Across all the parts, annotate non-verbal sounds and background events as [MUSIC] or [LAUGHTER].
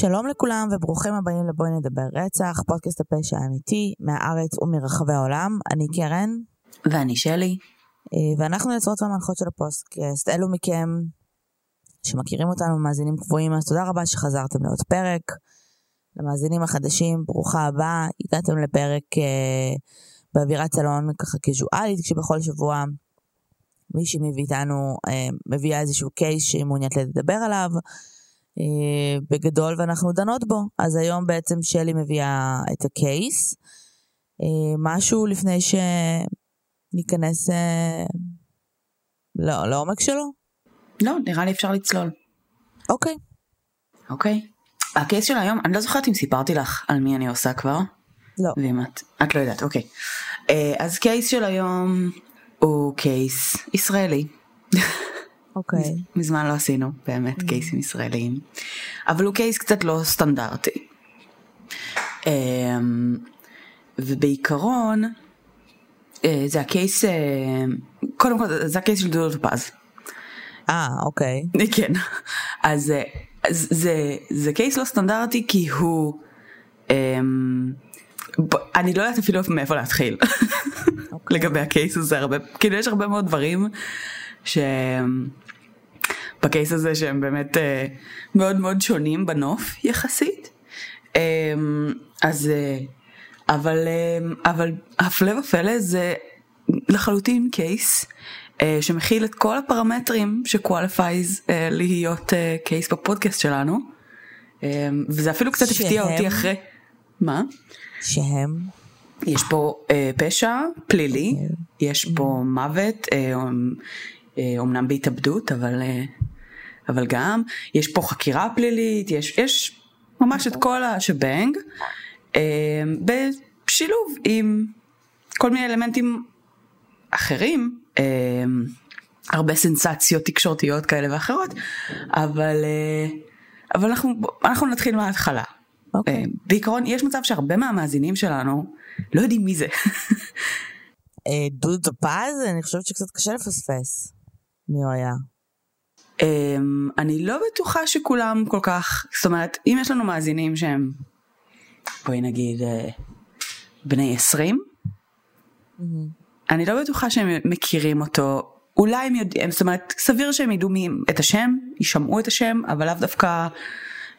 שלום לכולם וברוכים הבאים לבואי נדבר רצח, פודקאסט הפשע האמיתי מהארץ ומרחבי העולם. אני קרן. ואני שלי. אה, ואנחנו יוצרות והמנחות של הפודקאסט. אלו מכם שמכירים אותנו, מאזינים קבועים, אז תודה רבה שחזרתם לעוד פרק. למאזינים החדשים, ברוכה הבאה. הגעתם לפרק אה, באווירת סלון ככה קזואלית, כשבכל שבוע מישהי מביא איתנו, אה, מביאה איזשהו קייס שהיא מעוניינת לדבר עליו. אה, בגדול ואנחנו דנות בו. אז היום בעצם שלי מביאה את הקייס. אה, משהו לפני שניכנס אה, לא, לעומק שלו? לא, נראה לי אפשר לצלול. אוקיי. אוקיי. הקייס של היום, אני לא זוכרת אם סיפרתי לך על מי אני עושה כבר. לא. ואם את, את לא יודעת, אוקיי. אז קייס של היום הוא קייס ישראלי. [LAUGHS] אוקיי. מזמן לא עשינו באמת mm. cases ישראליים. אבל הוא case קצת לא סטנדרטי. אמ, ובעיקרון אה, זה ה case, אה, קודם כל זה ה case של דודו טופז. אה, אוקיי. כן. אז זה, זה case לא סטנדרטי כי הוא... אמ, אני לא יודעת אפילו מאיפה להתחיל okay. אוקיי. לגבי ה case הזה הרבה כאילו יש הרבה מאוד דברים שהם ב case הזה שהם באמת אה, מאוד מאוד שונים בנוף יחסית. אה, אז אה, אבל אה, אבל הפלא ופלא זה לחלוטין case אה, שמכיל את כל הפרמטרים ש qualifies אה, להיות אה, case בפודקאסט שלנו. אה, וזה אפילו קצת שהם... הפתיע אותי אחרי. מה? שהם? יש פה אה, פשע פלילי, okay. אוקיי. יש פה mm-hmm. מוות, אה, אומנם בהתאבדות, אבל אה, אבל גם יש פה חקירה פלילית, יש, יש ממש את כל השבנג, אה, בשילוב עם כל מיני אלמנטים אחרים, אה, הרבה סנסציות תקשורתיות כאלה ואחרות, אבל, אה, אבל אנחנו, אנחנו נתחיל מההתחלה. Okay. אוקיי. בעיקרון יש מצב שהרבה מהמאזינים שלנו לא יודעים מי זה. דודו טופז, אני חושבת שקצת קשה לפספס מי הוא היה. Um, אני לא בטוחה שכולם כל כך, זאת אומרת, אם יש לנו מאזינים שהם, בואי נגיד, uh, בני 20, mm-hmm. אני לא בטוחה שהם מכירים אותו, אולי הם יודעים, זאת אומרת, סביר שהם ידעו מי, את השם, ישמעו את השם, אבל לאו דווקא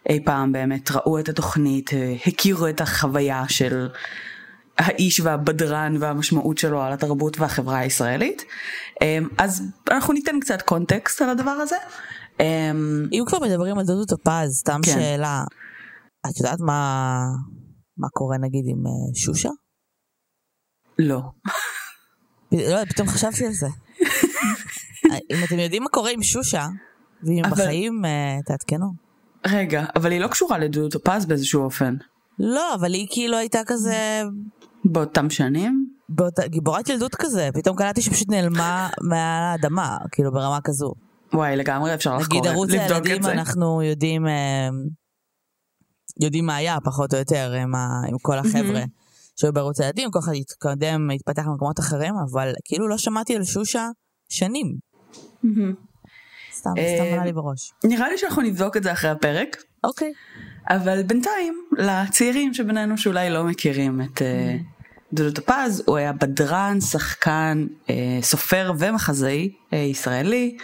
אי פעם באמת ראו את התוכנית, אה, הכירו את החוויה של האיש והבדרן והמשמעות שלו על התרבות והחברה הישראלית. אמ, אז אנחנו ניתן קצת קונטקסט על הדבר הזה. אמ, אם כבר מדברים על דודו טופז, סתם כן. שאלה, את יודעת מה, מה קורה נגיד עם אה, שושה? לא. לא, פתאום חשבתי על זה. [LAUGHS] אם אתם יודעים מה קורה עם שושה, ואם אבל... בחיים, אה, תעדכנו. רגע, אבל היא לא קשורה לדודו טופז באיזשהו אופן. לא, אבל היא כאילו הייתה כזה באותם שנים? באותה, גיבורת ילדות כזה, פתאום קלטתי שפשוט נעלמה מהאדמה, כאילו ברמה כזו. וואי, לגמרי אפשר לחקור, לבדוק את זה. נגיד ערוץ הילדים אנחנו יודעים, אה, יודעים מה היה פחות או יותר עם, ה, עם כל החבר'ה שהיו בערוץ הילדים, כל אחד התקדם, התפתח למקומות אחרים, אבל כאילו לא שמעתי על שושה שנים. סתם, סתם עלה לי בראש. נראה לי שאנחנו נבדוק את זה אחרי הפרק. אוקיי. אבל בינתיים, לצעירים שבינינו שאולי לא מכירים את אה, דודו טופז, הוא היה בדרן, שחקן, אה, סופר ומחזאי אה, ישראלי.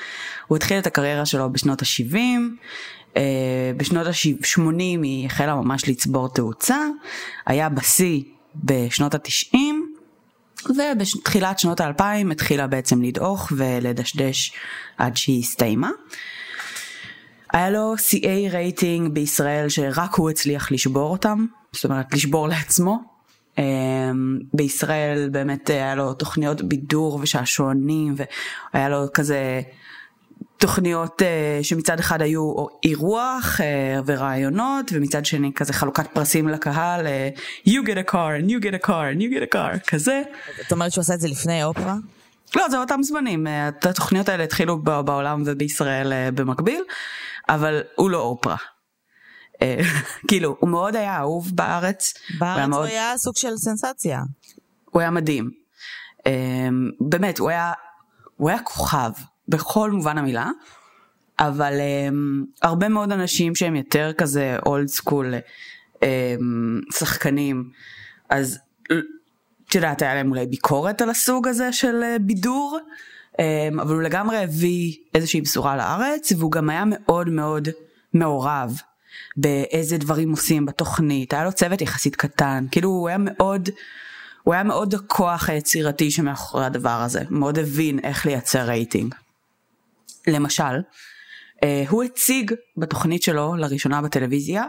הוא התחיל את הקריירה שלו בשנות ה-70. בשנות ה-80 היא החלה ממש לצבור תאוצה. היה בשיא בשנות ה-90. ובתחילת שנות האלפיים התחילה בעצם לדעוך ולדשדש עד שהיא הסתיימה. היה לו CA רייטינג בישראל שרק הוא הצליח לשבור אותם, זאת אומרת לשבור לעצמו. Um, בישראל באמת היה לו תוכניות בידור ושעשועונים והיה לו כזה תוכניות uh, שמצד אחד היו אירוח uh, ורעיונות ומצד שני כזה חלוקת פרסים לקהל uh, you get a car and you get a car and you get a car כזה. זאת אומרת שהוא עשה את זה לפני אופרה? לא זה אותם זמנים התוכניות האלה התחילו בעולם ובישראל במקביל. אבל הוא לא אופרה. אה, [LAUGHS] כאילו, הוא מאוד היה אהוב בארץ. בארץ הוא מאוד... היה סוג של סנסציה. הוא היה מדהים. אה, באמת, הוא היה, הוא היה כוכב בכל מובן המילה. אבל um, הרבה מאוד אנשים שהם יותר כזה אולד סקול שחקנים, אז את יודעת, היה להם אולי ביקורת על הסוג הזה של בידור, אבל הוא לגמרי הביא איזושהי בשורה לארץ, והוא גם היה מאוד מאוד מעורב באיזה דברים עושים בתוכנית, היה לו צוות יחסית קטן, כאילו הוא היה מאוד, הוא היה מאוד הכוח היצירתי שמאחורי הדבר הזה, מאוד הבין איך לייצר רייטינג. למשל, אה, הוא הציג בתוכנית שלו לראשונה בטלוויזיה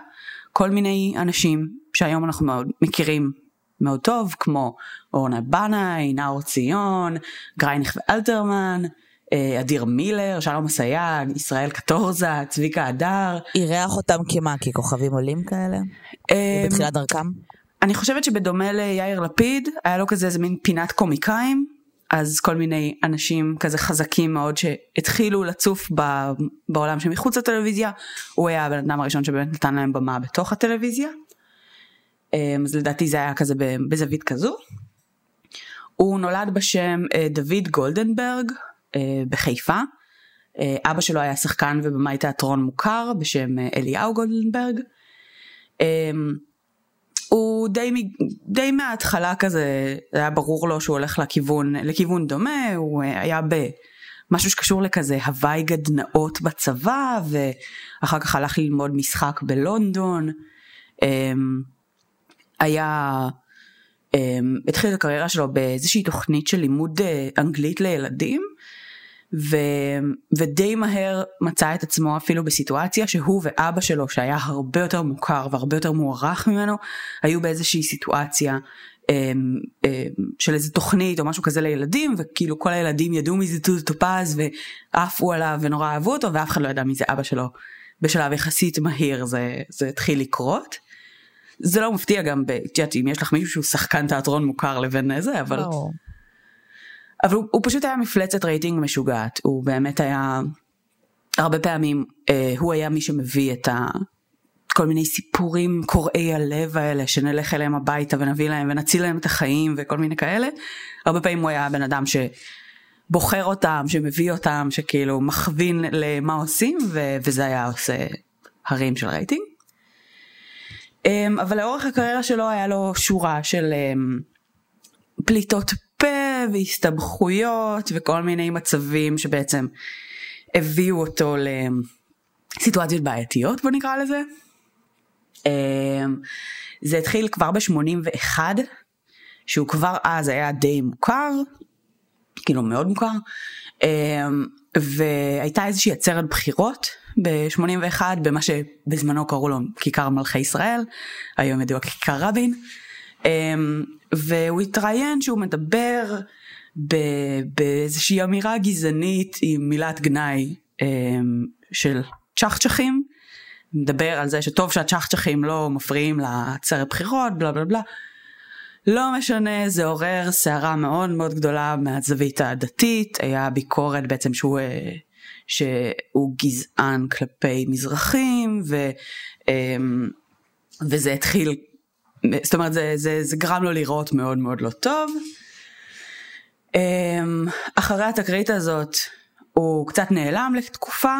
כל מיני אנשים שהיום אנחנו מאוד מכירים מאוד טוב כמו אורנה בנאי, נאור ציון, גרייניך ואלתרמן, אה, אדיר מילר, שלום אסייג, ישראל קטורזה, צביקה הדר. אירח אותם כמה? ככוכבים עולים כאלה? אה, בתחילת דרכם? אני חושבת שבדומה ליאיר לפיד, היה לו כזה איזה מין פינת קומיקאים, אז כל מיני אנשים כזה חזקים מאוד שהתחילו לצוף ב, בעולם שמחוץ לטלוויזיה, הוא היה הבן אדם הראשון שבאמת נתן להם במה בתוך הטלוויזיה. אה, אז לדעתי זה היה כזה בזווית כזו. הוא נולד בשם דוד גולדנברג, אה, בחיפה. אה, אבא שלו היה שחקן ובמאי תיאטרון מוכר בשם אה, אליהו גולדנברג. הוא די, די מההתחלה כזה, היה ברור לו שהוא הולך לכיוון, לכיוון דומה, הוא היה במשהו שקשור לכזה הוואי גדנאות בצבא, ואחר כך הלך ללמוד משחק בלונדון. היה, התחיל את הקריירה שלו באיזושהי תוכנית של לימוד אנגלית לילדים, ו, ודי מהר מצא את עצמו אפילו בסיטואציה שהוא ואבא שלו שהיה הרבה יותר מוכר והרבה יותר מוערך ממנו היו באיזושהי סיטואציה אמ, אמ, של איזה תוכנית או משהו כזה לילדים וכאילו כל הילדים ידעו מי זה דודו טופז ועפו עליו ונורא אהבו אותו ואף אחד לא ידע מי זה אבא שלו בשלב יחסית מהיר זה, זה התחיל לקרות. זה לא מפתיע גם, את יודעת אם יש לך מישהו שהוא שחקן תיאטרון מוכר לבין זה אבל. לא. אבל הוא, הוא פשוט היה מפלצת רייטינג משוגעת, הוא באמת היה, הרבה פעמים אה, הוא היה מי שמביא את ה... כל מיני סיפורים קורעי הלב האלה שנלך אליהם הביתה ונביא להם ונציל להם את החיים וכל מיני כאלה. הרבה פעמים הוא היה בן אדם שבוחר אותם, שמביא אותם, שכאילו מכווין למה עושים ו- וזה היה עושה הרים של רייטינג. אמ, אבל לאורך הקריירה שלו היה לו שורה של אמ, פליטות פה והסתבכויות וכל מיני מצבים שבעצם הביאו אותו לסיטואציות בעייתיות בוא נקרא לזה. אמ, זה התחיל כבר ב-81 שהוא כבר אז היה די מוכר, כאילו מאוד מוכר, אמ, והייתה איזושהי עצרת בחירות ב-81 במה שבזמנו קראו לו כיכר מלכי ישראל, היום ידוע כיכר רבין. אמ, והוא התראיין שהוא מדבר באיזושהי אמירה גזענית עם מילת גנאי אמ, של צ'חצ'חים, מדבר על זה שטוב שהצ'חצ'חים לא מפריעים לעצרת בחירות, בלה בלה בלה. לא משנה, זה עורר סערה מאוד מאוד גדולה מהזווית הדתית, היה ביקורת בעצם שהוא, אה, שהוא גזען כלפי מזרחים, ו, אמ, וזה התחיל זאת אומרת זה, זה, זה גרם לו לראות מאוד מאוד לא טוב. אמ, אחרי התקרית הזאת הוא קצת נעלם לתקופה,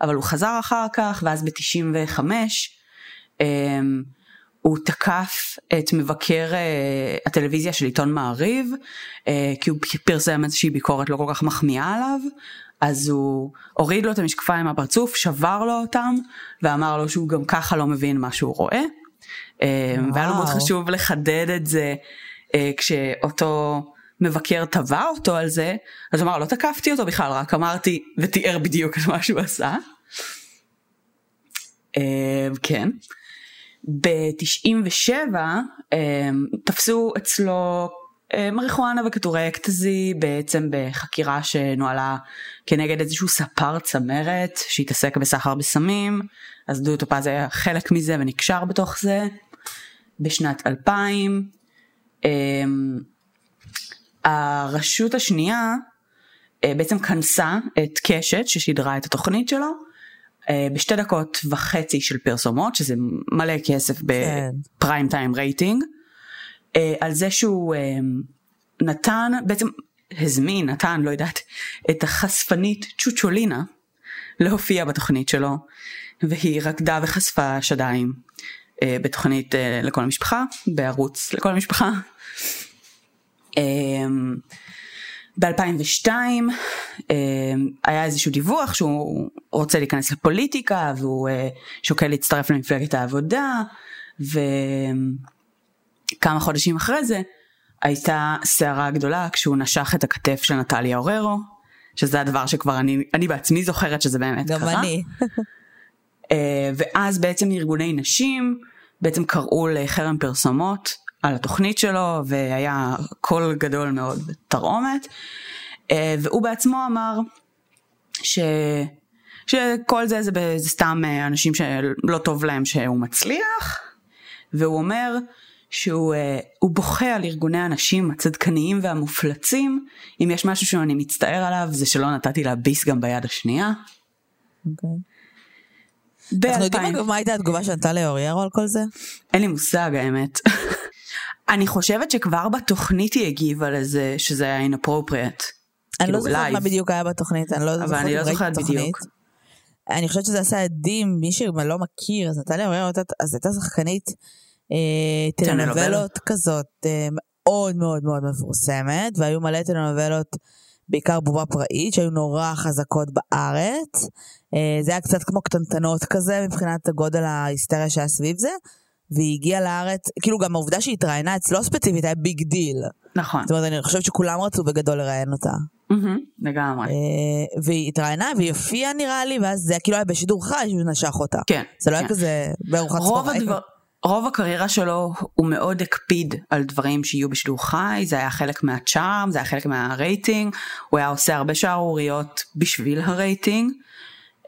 אבל הוא חזר אחר כך ואז ב-95 אמ, הוא תקף את מבקר uh, הטלוויזיה של עיתון מעריב uh, כי הוא פרסם איזושהי ביקורת לא כל כך מחמיאה עליו אז הוא הוריד לו את המשקפיים מהפרצוף, שבר לו אותם ואמר לו שהוא גם ככה לא מבין מה שהוא רואה. וואו. והיה לו מאוד חשוב לחדד את זה אה, כשאותו מבקר תבע אותו על זה, אז הוא אמר לא תקפתי אותו בכלל, רק אמרתי ותיאר בדיוק את מה שהוא עשה. אה, כן. ב-97 אה, תפסו אצלו מריחואנה וכדורי אקטזי בעצם בחקירה שנוהלה כנגד איזשהו ספר צמרת שהתעסק בסחר בסמים אז דודו טופז היה חלק מזה ונקשר בתוך זה. בשנת 2000. אמ, הרשות השנייה אה, בעצם כנסה את קשת ששידרה את התוכנית שלו אה, בשתי דקות וחצי של פרסומות שזה מלא כסף בפריים טיים רייטינג על זה שהוא אמ, נתן בעצם הזמין נתן לא יודעת את החשפנית צ'וצ'ולינה להופיע בתוכנית שלו, והיא רקדה וחשפה שדיים אה, בתוכנית אה, לכל המשפחה, בערוץ לכל המשפחה. ב-2002 היה איזשהו דיווח שהוא רוצה להיכנס לפוליטיקה והוא שוקל להצטרף למפלגת העבודה וכמה חודשים אחרי זה הייתה סערה גדולה כשהוא נשך את הכתף של נטליה אוררו, שזה הדבר שכבר אני, אני בעצמי זוכרת שזה באמת גם קרה. גם אני. [LAUGHS] אה, ואז בעצם ארגוני נשים בעצם קראו לחרם פרסומות על התוכנית שלו והיה קול גדול מאוד בתרעומת אה, והוא בעצמו אמר ש... שכל זה זה, זה סתם אה, אנשים שלא טוב להם שהוא מצליח והוא אומר שהוא uh, בוכה על ארגוני הנשים הצדקניים והמופלצים. אם יש משהו שאני מצטער עליו זה שלא נתתי לה ביס גם ביד השנייה. אוקיי. אנחנו יודעים אגב מה הייתה התגובה שנתן לאוריירו על כל זה? אין לי מושג האמת. [LAUGHS] אני חושבת שכבר בתוכנית היא הגיבה לזה שזה היה inappropriate. אני לא כאילו, זוכרת מה בדיוק היה בתוכנית, אני לא זוכרת אבל אני לא זוכרת בדיוק. אני חושבת שזה עשה עדים, מי שלא מכיר, אז נטליה אוריירו אז הייתה שחקנית אה, טלנובלות כזאת אה, מאוד מאוד מאוד מפורסמת, והיו מלא טלנובלות, בעיקר בובה פראית, שהיו נורא חזקות בארץ. אה, זה היה קצת כמו קטנטנות כזה מבחינת הגודל ההיסטריה שהיה סביב זה. והיא הגיעה לארץ, כאילו גם העובדה שהיא התראיינה אצלו ספציפית היה big deal. נכון. זאת אומרת, אני חושבת שכולם רצו בגדול לראיין אותה. לגמרי. והיא התראיינה והיא הופיעה נראה לי, ואז זה כאילו היה בשידור חי שהוא נשך אותה. כן. זה לא היה כן. כזה בארוחת צהריים. רוב הקריירה שלו הוא מאוד הקפיד על דברים שיהיו בשידור חי, זה היה חלק מהצ'ארם, זה היה חלק מהרייטינג, הוא היה עושה הרבה שערוריות בשביל הרייטינג,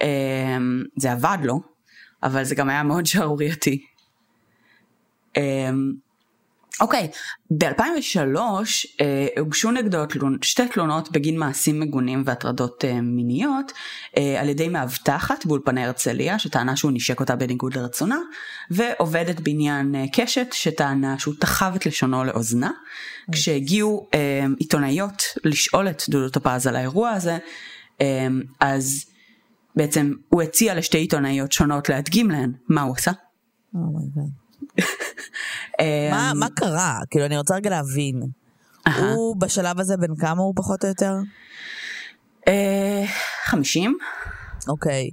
אמ, זה עבד לו, אבל זה גם היה מאוד שערורייתי. אוקיי, ב-2003 אה, הוגשו נגדו תלונ... שתי תלונות בגין מעשים מגונים והטרדות אה, מיניות אה, על ידי מאבטחת באולפני הרצליה שטענה שהוא נשק אותה בניגוד לרצונה ועובדת בעניין אה, קשת שטענה שהוא תחב את לשונו לאוזנה. Mm. כשהגיעו אה, עיתונאיות לשאול את דודו טופז על האירוע הזה אה, אז בעצם הוא הציע לשתי עיתונאיות שונות להדגים להן מה הוא עשה. Oh מה, מה קרה? כאילו, אני רוצה רגע להבין. הוא בשלב הזה בין כמה הוא פחות או יותר? אה, חמישים. אוקיי.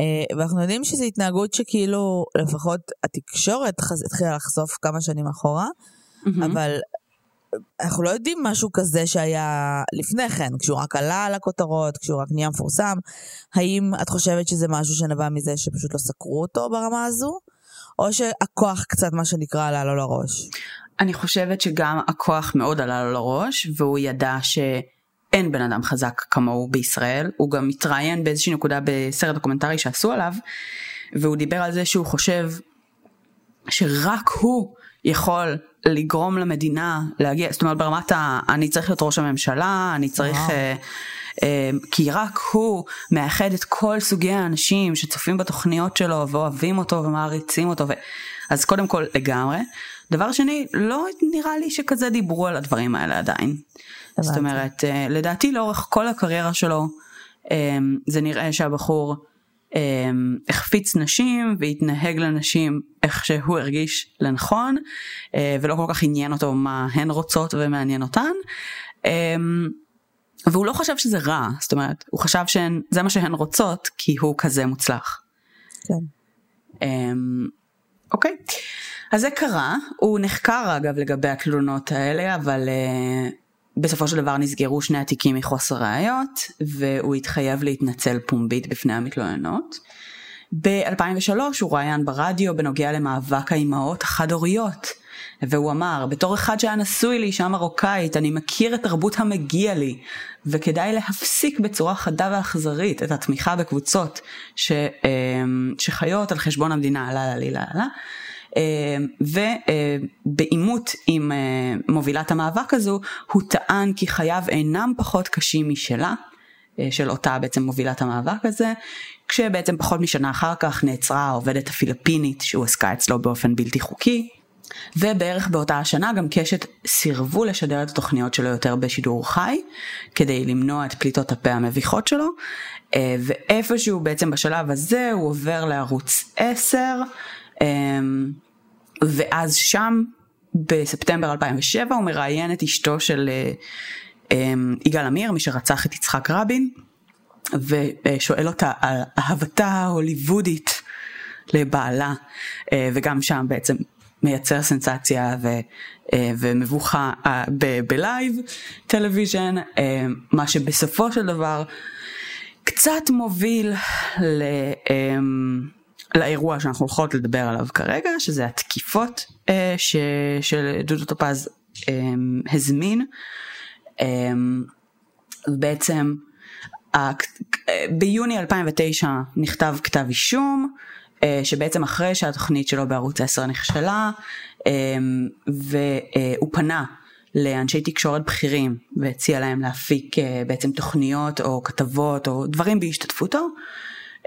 אה, ואנחנו יודעים שזו התנהגות שכאילו, לפחות התקשורת התחילה לחשוף כמה שנים אחורה, אבל אנחנו לא יודעים משהו כזה שהיה לפני כן, כשהוא רק עלה על הכותרות, כשהוא רק נהיה מפורסם. האם את חושבת שזה משהו שנבע מזה שפשוט לא סקרו אותו ברמה הזו? או שהכוח קצת מה שנקרא עלה לו לראש? אני חושבת שגם הכוח מאוד עלה לו לראש, והוא ידע שאין בן אדם חזק כמוהו בישראל. הוא גם התראיין באיזושהי נקודה בסרט דוקומנטרי שעשו עליו, והוא דיבר על זה שהוא חושב שרק הוא יכול לגרום למדינה להגיע, זאת אומרת ברמת ה... אני צריך להיות ראש הממשלה, אני צריך... וואו. אמ, כי רק הוא מאחד את כל סוגי האנשים שצופים בתוכניות שלו ואוהבים אותו ומעריצים אותו. ו... אז קודם כל לגמרי. דבר שני, לא נראה לי שכזה דיברו על הדברים האלה עדיין. זאת אומרת, אה, לדעתי לאורך כל הקריירה שלו, אמ, זה נראה שהבחור אמ, החפיץ נשים והתנהג לנשים איך שהוא הרגיש לנכון, אה, ולא כל כך עניין אותו מה הן רוצות ומעניין אותן. והוא לא חשב שזה רע, זאת אומרת, הוא חשב שזה מה שהן רוצות כי הוא כזה מוצלח. כן. Um, אוקיי, אז זה קרה, הוא נחקר אגב לגבי התלונות האלה, אבל uh, בסופו של דבר נסגרו שני התיקים מחוסר ראיות, והוא התחייב להתנצל פומבית בפני המתלוננות. ב-2003 הוא ראיין ברדיו בנוגע למאבק האימהות החד-הוריות. והוא אמר, בתור אחד שהיה נשוי לאישה מרוקאית, אני מכיר את תרבות המגיע לי, וכדאי להפסיק בצורה חדה ואכזרית את התמיכה בקבוצות ש, אמ, שחיות על חשבון המדינה, לה לה לי לה לה. אמ, ובעימות עם אה, מובילת המאבק הזו, הוא טען כי חייו אינם פחות קשים משלה, אה, של אותה בעצם מובילת המאבק הזה, כשבעצם פחות משנה אחר כך נעצרה העובדת הפיליפינית שהוא עסקה אצלו באופן בלתי חוקי. ובערך באותה השנה גם קשת סירבו לשדר את התוכניות שלו יותר בשידור חי, כדי למנוע את פליטות הפה המביכות שלו, אה, ואיפשהו בעצם בשלב הזה הוא עובר לערוץ 10, אמ, ואז שם בספטמבר 2007 הוא מראיין את אשתו של אה, יגאל עמיר, מי שרצח את יצחק רבין, ושואל אותה על אהבתה ההוליוודית לבעלה, אה, וגם שם בעצם מייצר סנסציה ו, אה, ומבוכה ב live television, מה שבסופו של דבר קצת מוביל ל... לאירוע שאנחנו הולכות לדבר עליו כרגע, שזה התקיפות אה, ש, של דודו טופז אה, הזמין. אה, בעצם אה, ביוני 2009 נכתב כתב אישום, אה, שבעצם אחרי שהתוכנית שלו בערוץ 10 נכשלה, אה, והוא פנה לאנשי תקשורת בכירים והציע להם להפיק אה, בעצם תוכניות או כתבות או דברים בהשתתפותו.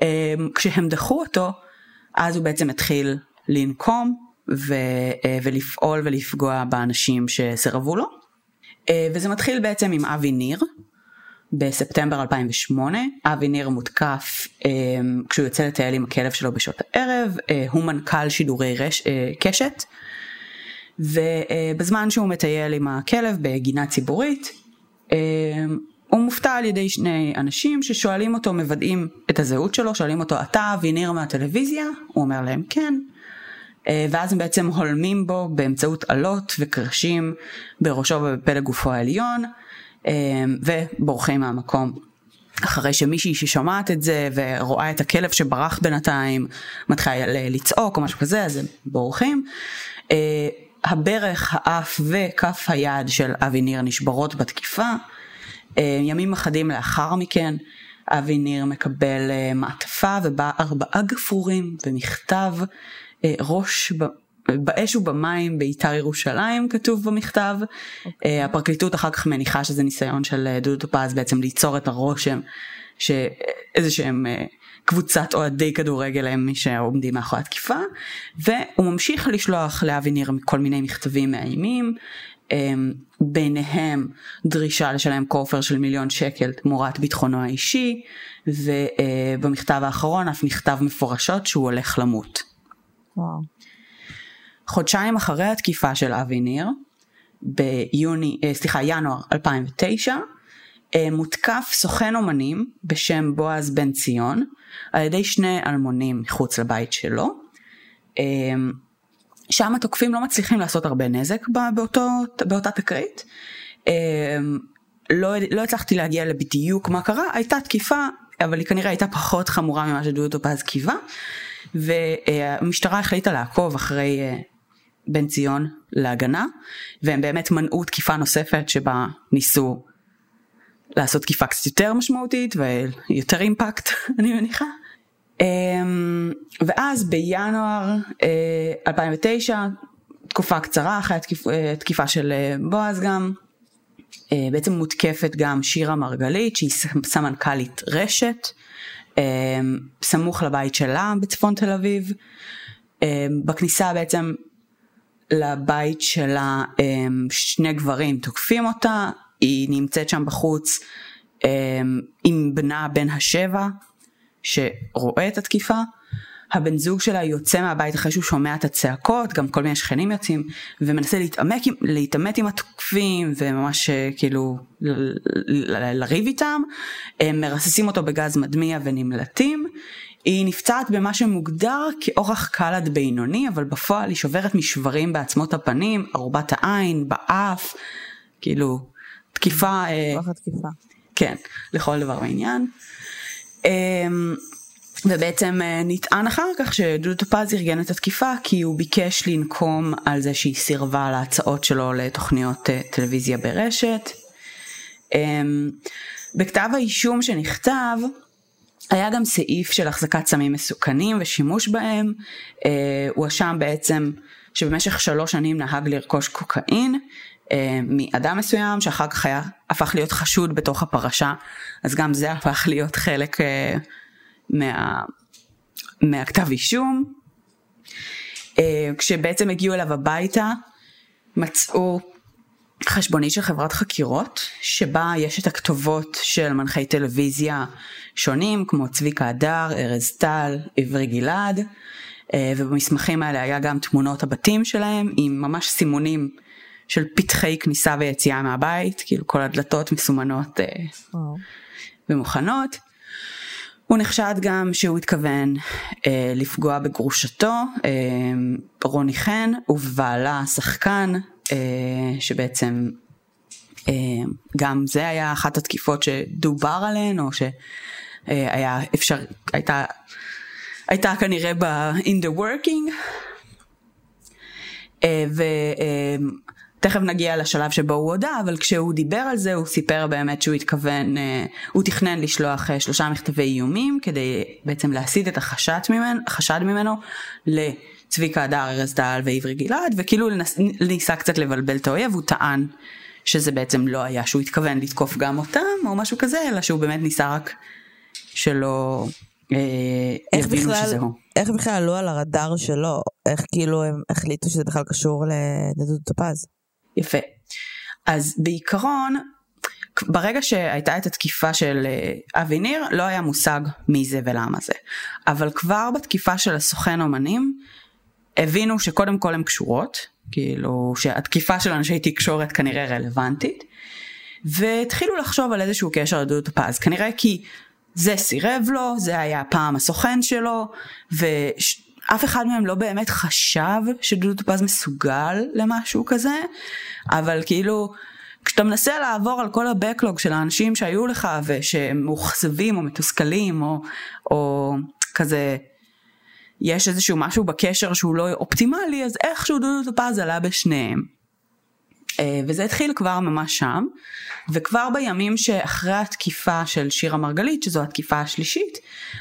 אה, כשהם דחו אותו, אז הוא בעצם התחיל לנקום ו, אה, ולפעול ולפגוע באנשים שסירבו לו. אה, וזה מתחיל בעצם עם אבי ניר. בספטמבר 2008, אבי ניר מותקף אה, כשהוא יוצא לטייל עם הכלב שלו בשעות הערב, אה, הוא מנכ"ל שידורי רש, אה, קשת, ובזמן שהוא מטייל עם הכלב בגינה ציבורית, אה, הוא מופתע על ידי שני אנשים ששואלים אותו, מוודאים את הזהות שלו, שואלים אותו, אתה אבי ניר מהטלוויזיה? הוא אומר להם כן. אה, ואז הם בעצם הולמים בו באמצעות אלות וקרשים בראשו ובפלג גופו העליון, ובורחים מהמקום. אחרי שמישהי ששומעת את זה ורואה את הכלב שברח בינתיים מתחילה לצעוק או משהו כזה אז הם בורחים. אה, הברך, האף וכף היד של אבי ניר נשברות בתקיפה. אה, ימים אחדים לאחר מכן אבי ניר מקבל אה, מעטפה ובה ארבעה גפרורים ומכתב ראש באש ובמים ביתר ירושלים כתוב במכתב. Okay. אוקיי. הפרקליטות אחר כך מניחה שזה ניסיון של דודו טופז בעצם ליצור את הרושם שאיזה שהם קבוצת אוהדי כדורגל הם מי שעומדים מאחורי התקיפה והוא ממשיך לשלוח לאבי ניר כל מיני מכתבים מאיימים אמ, ביניהם דרישה לשלם כופר של מיליון שקל תמורת ביטחונו האישי ובמכתב האחרון אף נכתב מפורשות שהוא הולך למות. וואו. חודשיים אחרי התקיפה של אבי ניר, ביוני, אה, סליחה, ינואר 2009, אה, מותקף סוכן אומנים בשם בועז בן ציון על ידי שני אלמונים מחוץ לבית שלו. אמ, שם התוקפים לא מצליחים לעשות הרבה נזק באותו, באותה תקרית. לא, לא הצלחתי להגיע לבדיוק מה קרה, הייתה תקיפה, אבל היא כנראה הייתה פחות חמורה ממה שדודו פז קיווה, והמשטרה החליטה לעקוב אחרי אה, בן ציון להגנה, והם באמת מנעו תקיפה נוספת שבה ניסו לעשות תקיפה קצת יותר משמעותית ויותר אימפקט, [LAUGHS] אני מניחה. אמ, ואז בינואר 2009, אה, תקופה קצרה אחרי התקיפה אה, של אה, בועז גם, בעצם מותקפת גם שירה מרגלית שהיא סמנכ"לית רשת, סמוך לבית שלה בצפון תל אביב. בכניסה בעצם לבית שלה שני גברים תוקפים אותה, היא נמצאת שם בחוץ עם בנה בן השבע שרואה את התקיפה, הבן זוג שלה יוצא מהבית אחרי שהוא שומע את הצעקות, גם כל מיני שכנים יוצאים, ומנסה להתעמק, להתעמת עם התוקפים, וממש אה, כאילו לריב איתם, הם מרססים אותו בגז מדמיע ונמלטים. היא נפצעת במה שמוגדר כאורח קל עד בינוני, אבל בפועל היא שוברת משברים בעצמות הפנים, ארובת העין, באף, כאילו, תקיפה... אה, תקיפה. כן, לכל דבר ועניין. אמ, ובעצם אה, נטען אחר כך שדודו טופז ארגן את התקיפה כי הוא ביקש לנקום על זה שהיא סירבה להצעות שלו לתוכניות אה, טלוויזיה ברשת. אמ, בכתב האישום שנכתב היה גם סעיף של החזקת סמים מסוכנים ושימוש בהם. אה, הוא אשם בעצם שבמשך שלוש שנים נהג לרכוש קוקאין אה, מאדם מסוים שאחר כך היה, הפך להיות חשוד בתוך הפרשה, אז גם זה הפך להיות חלק אה, מה, מהכתב אישום. אה, כשבעצם הגיעו אליו הביתה, מצאו חשבונית של חברת חקירות, שבה יש את הכתובות של מנחי טלוויזיה שונים, כמו צביקה הדר, ארז טל, עברי גלעד, אה, ובמסמכים האלה היה גם תמונות הבתים שלהם, עם ממש סימונים של פתחי כניסה ויציאה מהבית, כאילו כל הדלתות מסומנות וואו. ומוכנות. הוא נחשד גם שהוא התכוון אה, לפגוע בגרושתו, אה, רוני חן, ובבעלה השחקן, שבעצם אה, גם זה היה אחת התקיפות שדובר עליהן, או שהיה אפשר, הייתה, הייתה כנראה ב-in the working. אה, ו... אה, תכף נגיע לשלב שבו הוא הודה, אבל כשהוא דיבר על זה הוא סיפר באמת שהוא התכוון, אה, הוא תכנן לשלוח אה, שלושה מכתבי איומים כדי בעצם להסיט את החשד ממנו, החשד ממנו לצביקה הדר, ארז טל ועברי גלעד, וכאילו ניסה קצת לבלבל את האויב, הוא טען שזה בעצם לא היה שהוא התכוון לתקוף גם אותם או משהו כזה, אלא שהוא באמת ניסה רק שלא אה, יבינו שזה הוא. איך בכלל עלו על הרדאר שלו? איך כאילו הם החליטו שזה בכלל קשור לדודו טופז? יפה. אז בעיקרון, ברגע שהייתה את התקיפה של אה, אבי ניר, לא היה מושג מי זה ולמה זה. אבל כבר בתקיפה של הסוכן אומנים, הבינו שקודם כל הן קשורות, כאילו שהתקיפה של אנשי תקשורת כנראה רלוונטית, והתחילו לחשוב על איזשהו קשר לדודו טופז, כנראה כי זה סירב לו, זה היה פעם הסוכן שלו, וש... אף אחד מהם לא באמת חשב שדודו טופז מסוגל למשהו כזה, אבל כאילו, כשאתה מנסה לעבור על כל הבקלוג של האנשים שהיו לך ושהם מאוכזבים או מתוסכלים או, או כזה, יש איזשהו משהו בקשר שהוא לא אופטימלי, אז איכשהו דודו טופז עלה בשניהם. אה, וזה התחיל כבר ממש שם, וכבר בימים שאחרי התקיפה של שירה מרגלית, שזו התקיפה השלישית,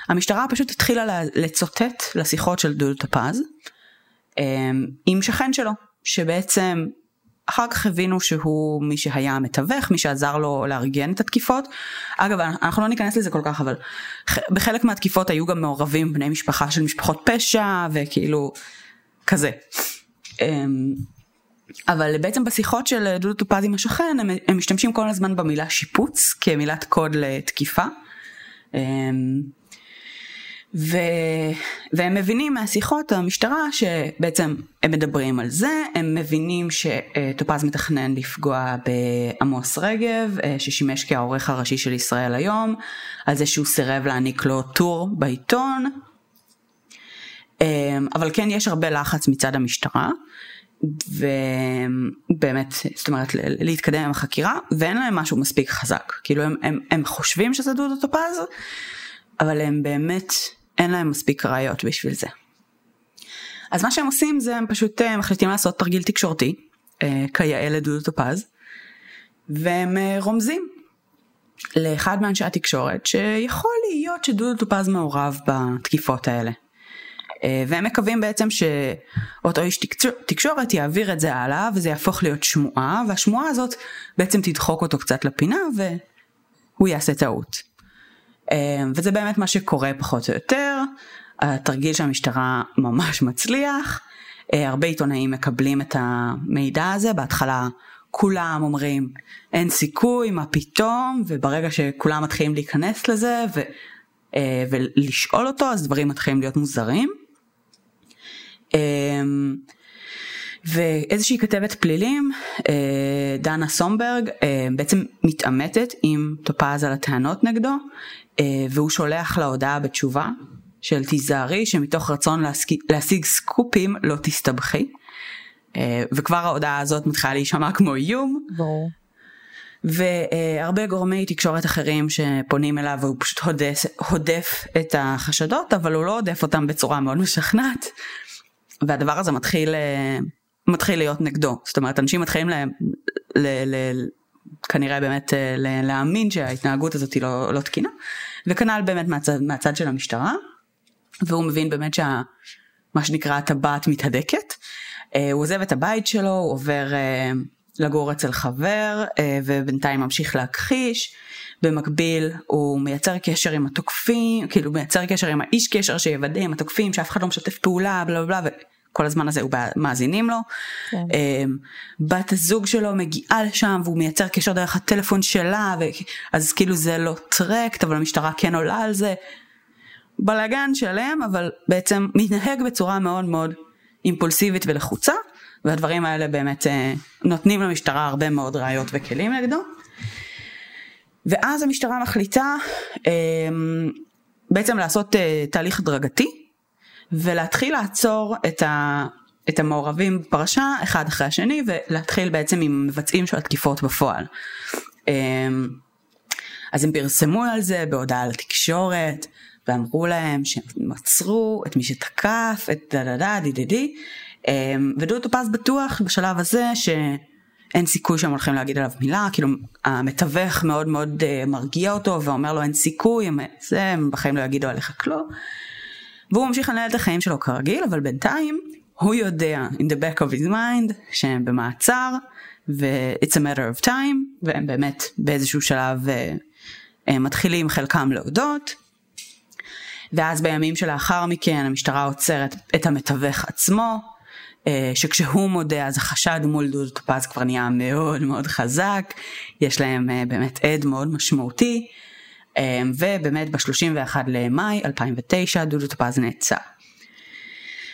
המשטרה פשוט התחילה לצוטט לשיחות של דודו טפז, אה, עם שכן שלו, שבעצם אחר כך הבינו שהוא מי שהיה המתווך, מי שעזר לו לארגן את התקיפות. אגב, אנחנו לא ניכנס לזה כל כך, אבל בחלק מהתקיפות היו גם מעורבים בני משפחה של משפחות פשע, וכאילו, כזה. אה, אבל בעצם בשיחות של דודו טופז עם השכן הם, הם משתמשים כל הזמן במילה שיפוץ כמילת קוד לתקיפה. ו... והם מבינים מהשיחות המשטרה שבעצם הם מדברים על זה, הם מבינים שטופז מתכנן לפגוע בעמוס רגב אה, ששימש כעורך הראשי של ישראל היום, על זה שהוא סירב להעניק לו טור בעיתון, אמ, אבל כן יש הרבה לחץ מצד המשטרה. ובאמת, זאת אומרת, להתקדם עם החקירה, ואין להם משהו מספיק חזק. כאילו הם, הם, הם חושבים שזה דודו טופז, אבל הם באמת, אין להם מספיק ראיות בשביל זה. אז מה שהם עושים זה הם פשוט אה, מחליטים לעשות תרגיל תקשורתי, אה, כיאה לדודו טופז, והם אה, רומזים לאחד מאנשי התקשורת שיכול להיות שדודו טופז מעורב בתקיפות האלה. והם מקווים בעצם שאותו איש תקשורת יעביר את זה הלאה וזה יהפוך להיות שמועה והשמועה הזאת בעצם תדחוק אותו קצת לפינה והוא יעשה טעות. אה, וזה באמת מה שקורה פחות או יותר, התרגיל של המשטרה ממש מצליח, אה, הרבה עיתונאים מקבלים את המידע הזה, בהתחלה כולם אומרים אין סיכוי, מה פתאום, וברגע שכולם מתחילים להיכנס לזה ו, ולשאול אותו אז דברים מתחילים להיות מוזרים. אמ, ואיזושהי כתבת פלילים, אה, דנה סומברג, אה, בעצם מתעמתת עם טופז על הטענות נגדו, אה, והוא שולח לה הודעה בתשובה של תיזהרי שמתוך רצון להשיג, להשיג סקופים לא תסתבכי. וכבר ההודעה הזאת מתחילה להישמע כמו איום. ברור. והרבה גורמי תקשורת אחרים שפונים אליו והוא פשוט הודף, הודף את החשדות אבל הוא לא הודף אותם בצורה מאוד משכנעת. והדבר הזה מתחיל, אה, מתחיל להיות נגדו. זאת אומרת, אנשים מתחילים ל... ל, ל כנראה באמת אה, להאמין שההתנהגות הזאת היא לא, לא תקינה, וכנ"ל באמת מהצד, מהצד של המשטרה, והוא מבין באמת שה... מה שנקרא הטבעת מתהדקת. אה, הוא עוזב את הבית שלו, הוא עובר לגור אצל חבר, ובינתיים ממשיך להכחיש. במקביל הוא מייצר קשר עם התוקפים, כאילו מייצר קשר עם האיש קשר שיוודא עם התוקפים שאף אחד לא משתף פעולה, בלה בלה בלה, כל הזמן הזה הוא מאזינים לו. כן. אמ, בת הזוג שלו מגיעה לשם והוא מייצר קשר דרך הטלפון שלה, ו... אז כאילו זה לא טרקט, אבל המשטרה כן עולה על זה. בלאגן שלם, אבל בעצם מתנהג בצורה מאוד מאוד אימפולסיבית ולחוצה, והדברים האלה באמת אה, נותנים למשטרה הרבה מאוד ראיות וכלים נגדו. ואז המשטרה מחליטה אה, בעצם לעשות אה, תהליך הדרגתי ולהתחיל לעצור את, ה, את המעורבים בפרשה אחד אחרי השני ולהתחיל בעצם עם מבצעים של התקיפות בפועל. אה, אז הם פרסמו על זה בהודעה לתקשורת ואמרו להם שהם עצרו את מי שתקף את דה דה דה די די די ודודו טופז בטוח בשלב הזה ש... אין סיכוי שהם הולכים להגיד עליו מילה, כאילו המתווך מאוד מאוד uh, מרגיע אותו ואומר לו אין סיכוי, הם, זה, הם בחיים לא יגידו עליך כלום. והוא ממשיך לנהל את החיים שלו כרגיל, אבל בינתיים הוא יודע in the back of his mind שהם במעצר ו-it's a matter of time והם באמת באיזשהו שלב הם מתחילים חלקם להודות. ואז בימים שלאחר מכן המשטרה עוצרת את המתווך עצמו אה, שכשהוא מודה אז החשד מול דודו טופז כבר נהיה מאוד מאוד חזק, יש להם אה, באמת עד מאוד משמעותי, אה, ובאמת ב-31 למאי 2009 דודו טופז נעצר.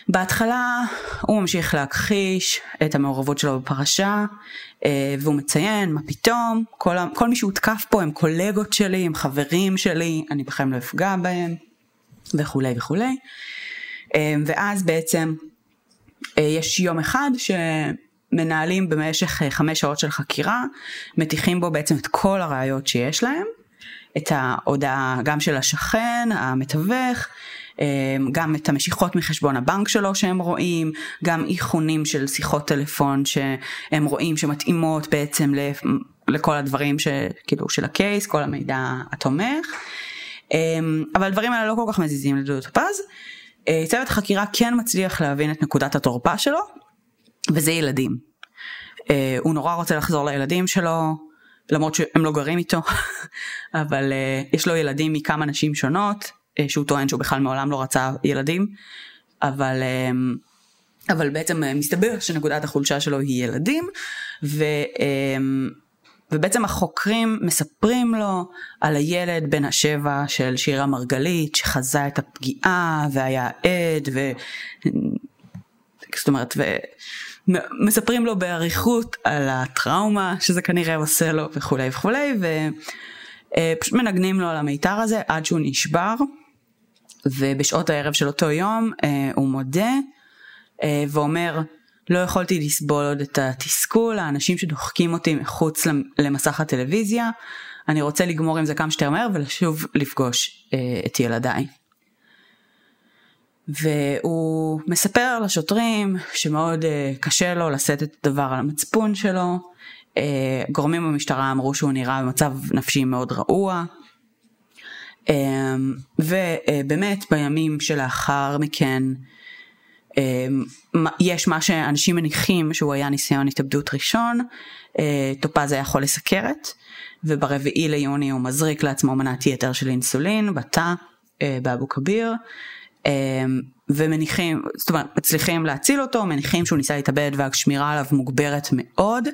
בהתחלה הוא ממשיך להכחיש את המעורבות שלו בפרשה והוא מציין מה פתאום כל, כל מי שהותקף פה הם קולגות שלי הם חברים שלי אני בכלל לא אפגע בהם וכולי וכולי ואז בעצם אה, יש יום אחד שמנהלים במשך אה, חמש שעות של חקירה, מטיחים בו בעצם את כל הראיות שיש להם, את ההודעה גם של השכן, המתווך, אה, גם את המשיכות מחשבון הבנק שלו שהם רואים, גם איכונים של שיחות טלפון שהם רואים שמתאימות בעצם לכל הדברים שכאילו של הקייס, כל המידע התומך. אבל הדברים האלה לא כל כך מזיזים לדודו טופז. אה, צוות החקירה כן מצליח להבין את נקודת התורפה שלו, וזה ילדים. אה, הוא נורא רוצה לחזור לילדים שלו, למרות שהם לא גרים איתו, [LAUGHS] אבל אה, יש לו ילדים מכמה נשים שונות, שהוא טוען שהוא בכלל מעולם לא רצה ילדים, אבל, אבל בעצם מסתבר שנקודת החולשה שלו היא ילדים, ו... ובעצם החוקרים מספרים לו על הילד בן השבע של שירה מרגלית שחזה את הפגיעה והיה עד ו... זאת אומרת, ומספרים לו באריכות על הטראומה שזה כנראה עושה לו וכולי וכולי ופשוט מנגנים לו על המיתר הזה עד שהוא נשבר ובשעות הערב של אותו יום אה, הוא מודה אה, ואומר לא יכולתי לסבול עוד את התסכול, האנשים שדוחקים אותי מחוץ למסך הטלוויזיה. אני רוצה לגמור עם זה כמה שיותר מהר ולשוב לפגוש אה, את ילדיי. והוא מספר לשוטרים שמאוד אה, קשה לו לשאת את הדבר על המצפון שלו. אה, גורמים במשטרה אמרו שהוא נראה במצב נפשי מאוד רעוע. אה, ובאמת בימים שלאחר מכן יש מה שאנשים מניחים שהוא היה ניסיון התאבדות ראשון, אה, טופז היה חולה סכרת, וברביעי ליוני הוא מזריק לעצמו מנת יתר של אינסולין בתא אה, באבו כביר, ומניחים, זאת אומרת, מצליחים להציל אותו, מניחים שהוא ניסה להתאבד והשמירה עליו מוגברת מאוד,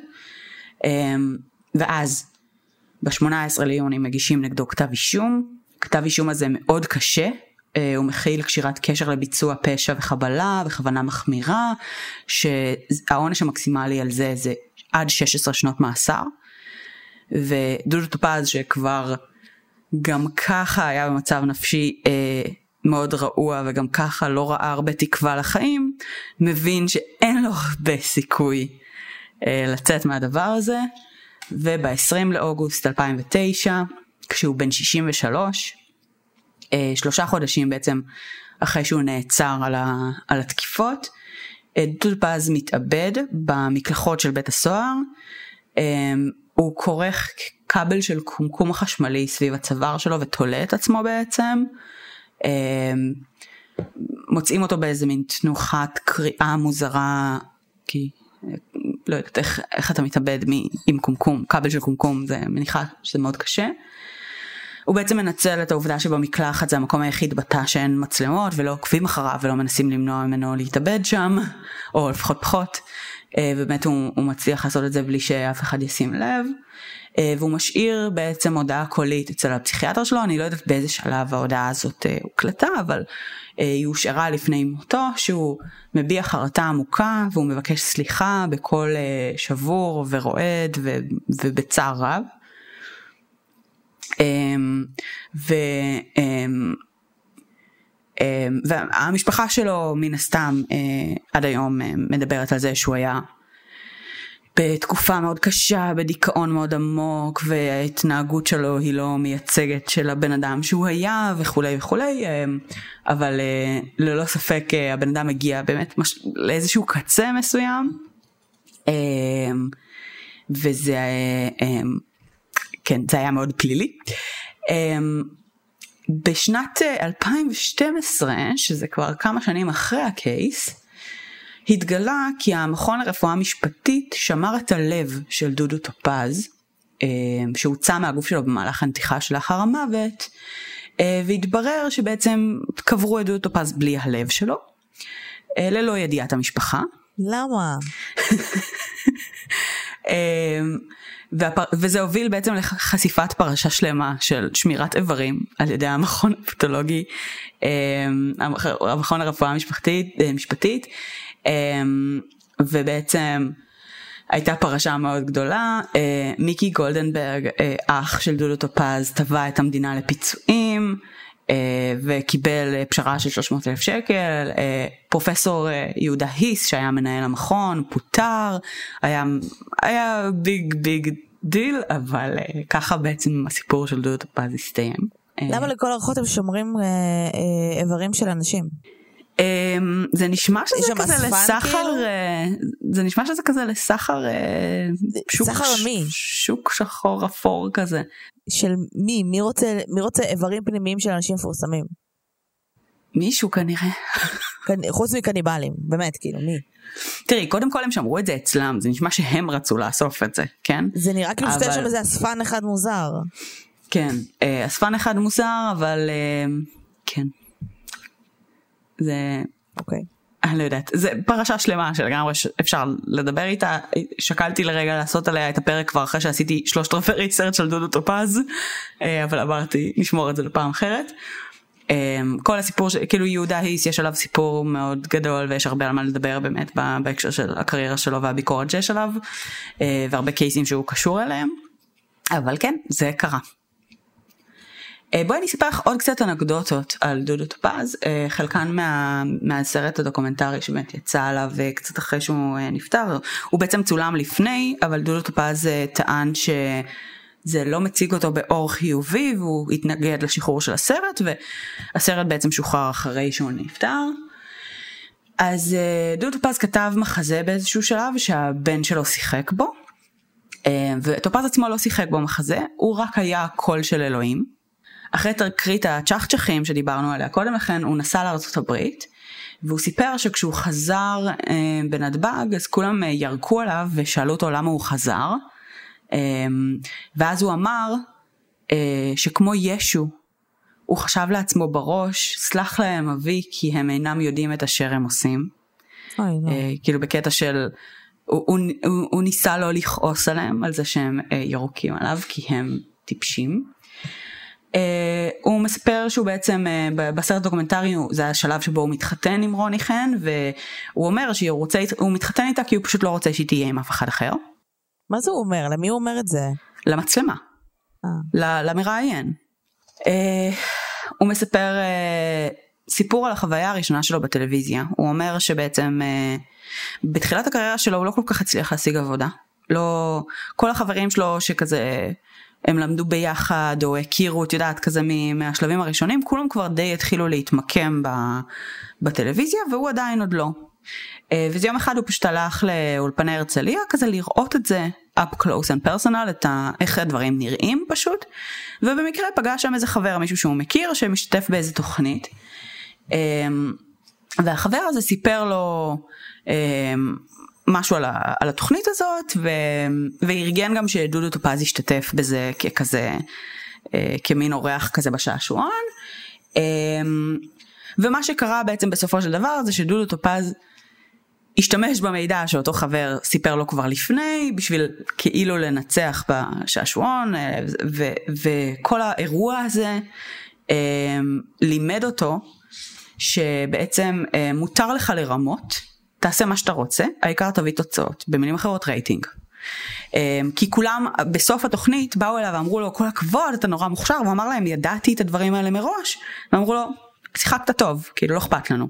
אמ, ואז ב-18 ליוני מגישים נגדו כתב אישום, כתב אישום הזה מאוד קשה, אה, הוא מכיל קשירת קשר לביצוע פשע וחבלה בכוונה מחמירה, שהעונש המקסימלי על זה זה עד 16 שנות מאסר. ודודו טופז שכבר גם ככה היה במצב נפשי אה, מאוד רעוע וגם ככה לא ראה הרבה תקווה לחיים, מבין שאין לו הרבה סיכוי אה, לצאת מהדבר הזה. וב-20 לאוגוסט 2009, כשהוא בן 63, אה, שלושה חודשים בעצם אחרי שהוא נעצר על, ה, על התקיפות. אה, דודפז מתאבד במקלחות של בית הסוהר, אה, הוא כורך כבל של קומקום חשמלי סביב הצוואר שלו ותולה את עצמו בעצם. מוצאים אותו באיזה מין תנוחת קריאה מוזרה, כי לא יודעת איך, איך אתה מתאבד עם קומקום, כבל של קומקום, זה מניחה שזה מאוד קשה. הוא בעצם מנצל את העובדה שבמקלחת זה המקום היחיד בתא שאין מצלמות ולא עוקבים אחריו ולא מנסים למנוע ממנו להתאבד שם, או לפחות פחות. אה, ובאמת הוא, הוא מצליח לעשות את זה בלי שאף אחד ישים לב. אה, והוא משאיר בעצם הודעה קולית אצל הפסיכיאטר שלו, אני לא יודעת באיזה שלב ההודעה הזאת אה, הוקלטה, אבל היא הושארה לפני מותו, שהוא מביע חרטה עמוקה והוא מבקש סליחה בקול שבור ורועד ובצער רב. ו... והמשפחה שלו מן הסתם עד היום מדברת על זה שהוא היה בתקופה מאוד קשה, בדיכאון מאוד עמוק, וההתנהגות שלו היא לא מייצגת של הבן אדם שהוא היה וכולי וכולי, אבל ללא ספק הבן אדם הגיע באמת מש... לאיזשהו קצה מסוים, וזה, כן, זה היה מאוד פלילי. בשנת 2012, שזה כבר כמה שנים אחרי הקייס, התגלה כי המכון לרפואה משפטית שמר את הלב של דודו טופז, אה, שהוצא מהגוף שלו במהלך הנתיחה שלאחר המוות, אה, והתברר שבעצם קברו את דודו טופז בלי הלב שלו, אה, ללא ידיעת המשפחה. למה? [LAUGHS] והפר... וזה הוביל בעצם לחשיפת פרשה שלמה של שמירת איברים על ידי המכון הפתולוגי, המכון לרפואה משפטית, משפטית ובעצם הייתה פרשה מאוד גדולה, אה, מיקי גולדנברג, אה, אח של דודו טופז, תבע את המדינה לפיצויים. אה, וקיבל פשרה של 300 אלף שקל, פרופסור יהודה היס שהיה מנהל המכון הפתולוגי, היה, היה big big deal, אבל ככה בעצם הסיפור של דודו טופז הסתיים. למה לכל הרוחות הם שומרים איברים של אנשים? אמ, זה נשמע שזה כזה לסחר, כאילו? אה, זה נשמע שזה כזה לסחר, אה, סחר מי? שוק שחור אפור כזה. של מי? מי רוצה, מי רוצה איברים פנימיים של אנשים מפורסמים? מישהו כנראה. חוץ מקניבלים, באמת, כאילו, מי? תראי, קודם כל הם שמרו את זה אצלם, זה נשמע שהם רצו לאסוף את זה, כן? זה נראה כאילו. שיש שם איזה אספן אחד מוזר. כן, אה, אספן אחד מוזר, אבל כן. זה... אוקיי. אני לא יודעת, זה פרשה שלמה שלגמרי אפשר לדבר איתה, שקלתי לרגע לעשות עליה את הפרק כבר אחרי שעשיתי שלושת רבעי research של דודו טופז, אה, אבל אמרתי נשמור את זה לפעם אחרת. אה, כל הסיפור, כאילו יהודה היס יש עליו סיפור מאוד גדול ויש הרבה על מה לדבר באמת בהקשר של הקריירה שלו והביקורת שיש עליו, אה, והרבה cases שהוא קשור אליהם, אבל כן, זה קרה. אה, בואי אני אספר לך עוד קצת אנקדוטות על דודו טופז, אה, חלקן מה, מהסרט הדוקומנטרי שבאמת יצא עליו אה, קצת אחרי שהוא נפטר, הוא בעצם צולם לפני, אבל דודו טופז טען שזה לא מציג אותו באור חיובי והוא התנגד לשחרור של הסרט והסרט בעצם שוחרר אחרי שהוא נפטר. אז דודו טופז כתב מחזה באיזשהו שלב שהבן שלו שיחק בו. וטופז עצמו לא שיחק בו מחזה, הוא רק היה קול של אלוהים. אחרי תקרית הצ'חצ'חים שדיברנו עליה קודם לכן, הוא נסע לארצות הברית, והוא סיפר שכשהוא חזר אה, בנתב"ג, אז כולם אה, ירקו עליו ושאלו אותו למה הוא חזר, אה, ואז הוא אמר אה, שכמו ישו, הוא חשב לעצמו בראש, סלח להם אבי כי הם אינם יודעים את אשר הם עושים. אוי, אה, כאילו בקטע של... הוא, הוא, הוא, הוא ניסה לא לכעוס עליהם על זה שהם אה, ירוקים עליו כי הם טיפשים. Uh, הוא מספר שהוא בעצם uh, בסרט דוקומנטרי זה השלב שבו הוא מתחתן עם רוני חן והוא אומר שהוא רוצה, מתחתן איתה כי הוא פשוט לא רוצה שהיא תהיה עם אף אחד אחר. מה זה הוא אומר? למי הוא אומר את זה? למצלמה. Uh. למראיין. Uh, הוא מספר uh, סיפור על החוויה הראשונה שלו בטלוויזיה. הוא אומר שבעצם uh, בתחילת הקריירה שלו הוא לא כל כך הצליח להשיג עבודה. לא, כל החברים שלו שכזה הם למדו ביחד או הכירו, את יודעת, כזה מהשלבים הראשונים, כולם כבר די התחילו להתמקם בטלוויזיה והוא עדיין עוד לא. אה, וזה יום אחד הוא פשוט הלך לאולפני הרצליה כזה לראות את זה up close and personal, את ה... איך הדברים נראים פשוט, ובמקרה פגש שם איזה חבר, מישהו שהוא מכיר, שמשתתף באיזה תוכנית. אה, והחבר הזה סיפר לו אה, משהו על, ה, על התוכנית הזאת ו, וארגן גם שדודו טופז ישתתף בזה ככזה אה, כמין אורח כזה בשעשועון. אה, ומה שקרה בעצם בסופו של דבר זה שדודו טופז השתמש במידע שאותו חבר סיפר לו כבר לפני בשביל כאילו לנצח בשעשועון אה, וכל האירוע הזה לימד אותו שבעצם מותר לך לרמות, תעשה מה שאתה רוצה, העיקר תביא תוצאות, במילים אחרות רייטינג. כי כולם בסוף התוכנית באו אליו ואמרו לו כל הכבוד אתה נורא מוכשר והוא אמר להם ידעתי את הדברים האלה מראש ואמרו לו שיחקת טוב כאילו לא אכפת לנו.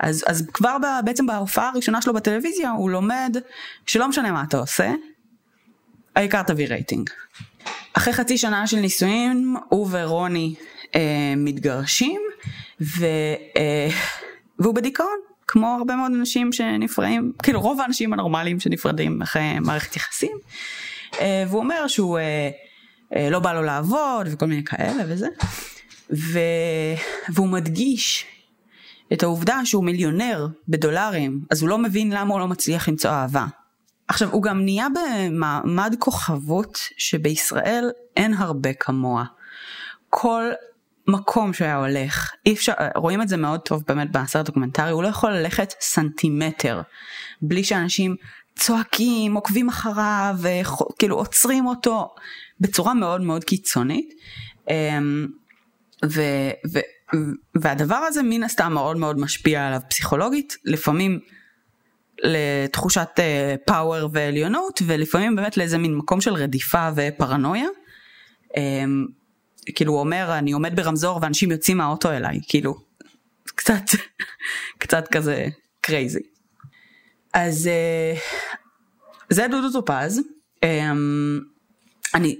אז, אז כבר ב, בעצם בהופעה הראשונה שלו בטלוויזיה הוא לומד שלא משנה מה אתה עושה, העיקר תביא רייטינג. אחרי חצי שנה של נישואים הוא ורוני אה, מתגרשים ו, אה, והוא בדיכאון כמו הרבה מאוד אנשים שנפרעים כאילו רוב האנשים הנורמליים שנפרדים אחרי מערכת יחסים אה, והוא אומר שהוא אה, אה, לא בא לו לעבוד וכל מיני כאלה וזה ו... והוא מדגיש את העובדה שהוא מיליונר בדולרים, אז הוא לא מבין למה הוא לא מצליח למצוא אהבה. עכשיו, הוא גם נהיה במעמד כוכבות שבישראל אין הרבה כמוה. כל מקום שהיה הולך, אי אפשר, רואים את זה מאוד טוב באמת בסרט דוקומנטרי, הוא לא יכול ללכת סנטימטר בלי שאנשים צועקים, עוקבים אחריו, כאילו עוצרים אותו בצורה מאוד מאוד קיצונית. אמ, ו, ו, והדבר הזה מן הסתם מאוד מאוד משפיע עליו פסיכולוגית, לפעמים לתחושת power uh, ועליונות ולפעמים באמת לאיזה מין מקום של רדיפה ופרנויה. כאילו הוא אומר אני עומד ברמזור ואנשים יוצאים מהאוטו אליי כאילו קצת [LAUGHS] קצת כזה crazy. אז uh, זה דודו טופז. Um, אני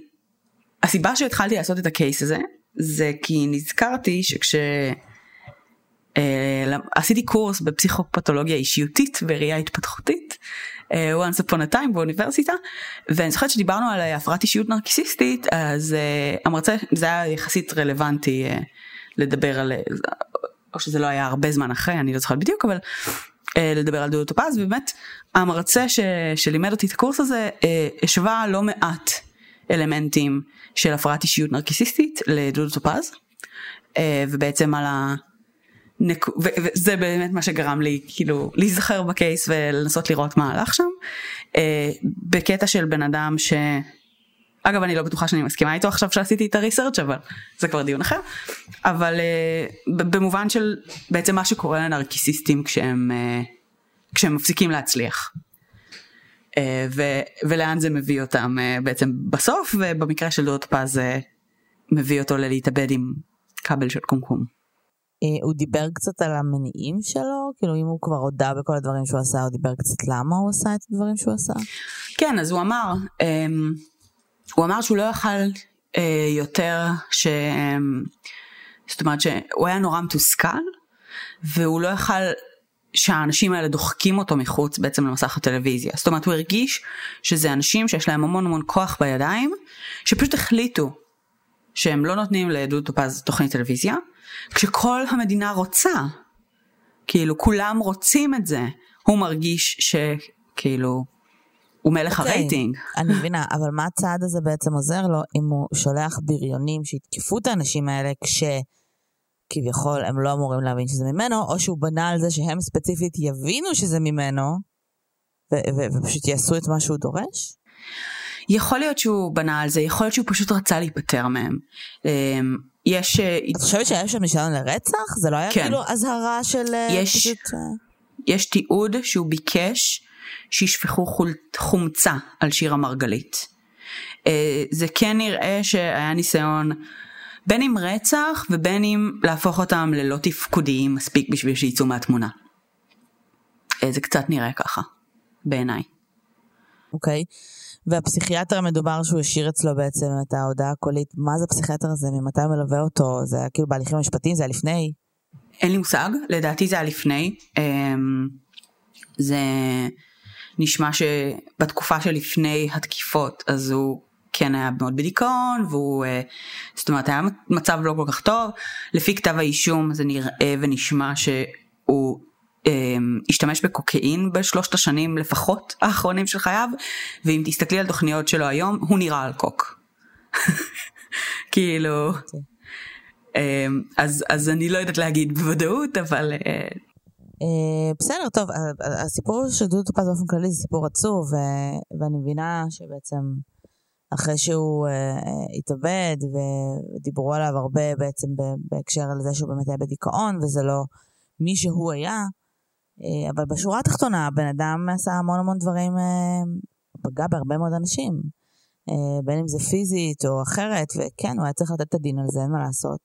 הסיבה שהתחלתי לעשות את ה case הזה זה כי נזכרתי שכש... Uh, עשיתי קורס בפסיכופתולוגיה אישיותית וראייה התפתחותית once upon a time באוניברסיטה ואני זוכרת שדיברנו על הפרעת אישיות נרקיסיסטית אז uh, המרצה זה היה יחסית רלוונטי uh, לדבר על או שזה לא היה הרבה זמן אחרי אני לא זוכרת בדיוק אבל uh, לדבר על דודו טופז ובאמת המרצה ש, שלימד אותי את הקורס הזה uh, השווה לא מעט אלמנטים של הפרעת אישיות נרקיסיסטית לדודו טופז אה, ובעצם על ה... נק... וזה באמת מה שגרם לי כאילו להיזכר בקייס ולנסות לראות מה הלך שם אה, בקטע של בן אדם ש... אגב אני לא בטוחה שאני מסכימה איתו עכשיו שעשיתי את הריסרצ' אבל זה כבר דיון אחר אבל uh, במובן של בעצם מה שקורה לנרקיסיסטים כשהם uh, כשהם מפסיקים להצליח. אה, ו, ולאן זה מביא אותם אה, בעצם בסוף ובמקרה של דודו פז זה מביא אותו ללהתאבד עם כבל של קומקום. אה, הוא דיבר קצת על המניעים שלו כאילו אם הוא כבר הודה בכל הדברים שהוא עשה הוא דיבר קצת למה הוא עשה את הדברים שהוא עשה. כן אז הוא אמר אמ, הוא אמר שהוא לא יכל יותר ש... זאת אומרת שהוא היה נורא מתוסכל והוא לא יכל שהאנשים האלה דוחקים אותו מחוץ בעצם למסך הטלוויזיה. זאת אומרת הוא הרגיש שזה אנשים שיש להם המון המון כוח בידיים, שפשוט החליטו שהם לא נותנים לדודו טופז תוכנית טלוויזיה, כשכל המדינה רוצה. כאילו כולם רוצים את זה, הוא מרגיש שכאילו הוא מלך okay, אוקיי, הרייטינג. [LAUGHS] אני מבינה, אבל מה הצעד הזה בעצם עוזר לו אם הוא שולח בריונים שיתקפו את האנשים האלה כש... כביכול הם לא אמורים להבין שזה ממנו, או שהוא בנה על זה שהם ספציפית יבינו שזה ממנו, ופשוט יעשו את מה שהוא דורש? יכול להיות שהוא בנה על זה, יכול להיות שהוא פשוט רצה להיפטר מהם. יש... אה, את חושבת שהיה שם ניסיון לרצח? זה לא היה כן. כאילו אזהרה של אה, יש, פשוט... אה? יש תיעוד שהוא ביקש שישפכו חומצה על שירה מרגלית. זה כן נראה שהיה ניסיון בין אם רצח ובין אם להפוך אותם ללא תפקודיים מספיק בשביל שיצאו מהתמונה. זה קצת נראה ככה, בעיניי. אוקיי. Okay. והפסיכיאטר המדובר שהוא השאיר אצלו בעצם את ההודעה הקולית, מה זה הפסיכיאטר הזה? ממתי הוא מלווה אותו? זה היה כאילו בהליכים המשפטיים? זה היה לפני? אין לי מושג, לדעתי זה היה לפני. אמ, זה נשמע שבתקופה שלפני התקיפות אז הוא כן היה מאוד בדיכאון והוא אה, זאת אומרת היה מצב לא כל כך טוב לפי כתב האישום זה נראה ונשמע שהוא השתמש בקוקאין בשלושת השנים לפחות האחרונים של חייו ואם תסתכלי על תוכניות שלו היום הוא נראה על קוק. [LAUGHS] כאילו, אמ, אז, אז אני לא יודעת להגיד בוודאות, אבל... אה, אה, בסדר, טוב, הסיפור של דודו טופז באופן כללי זה סיפור עצוב, ואני מבינה שבעצם אחרי שהוא התאבד, ודיברו עליו הרבה בעצם בהקשר לזה שהוא באמת היה בדיכאון, וזה לא מי שהוא היה, אבל בשורה התחתונה, הבן אדם עשה המון המון דברים, פגע בהרבה מאוד אנשים. אה, בין אם זה פיזית או אחרת, וכן, הוא היה צריך לתת את הדין על זה, אין מה לעשות.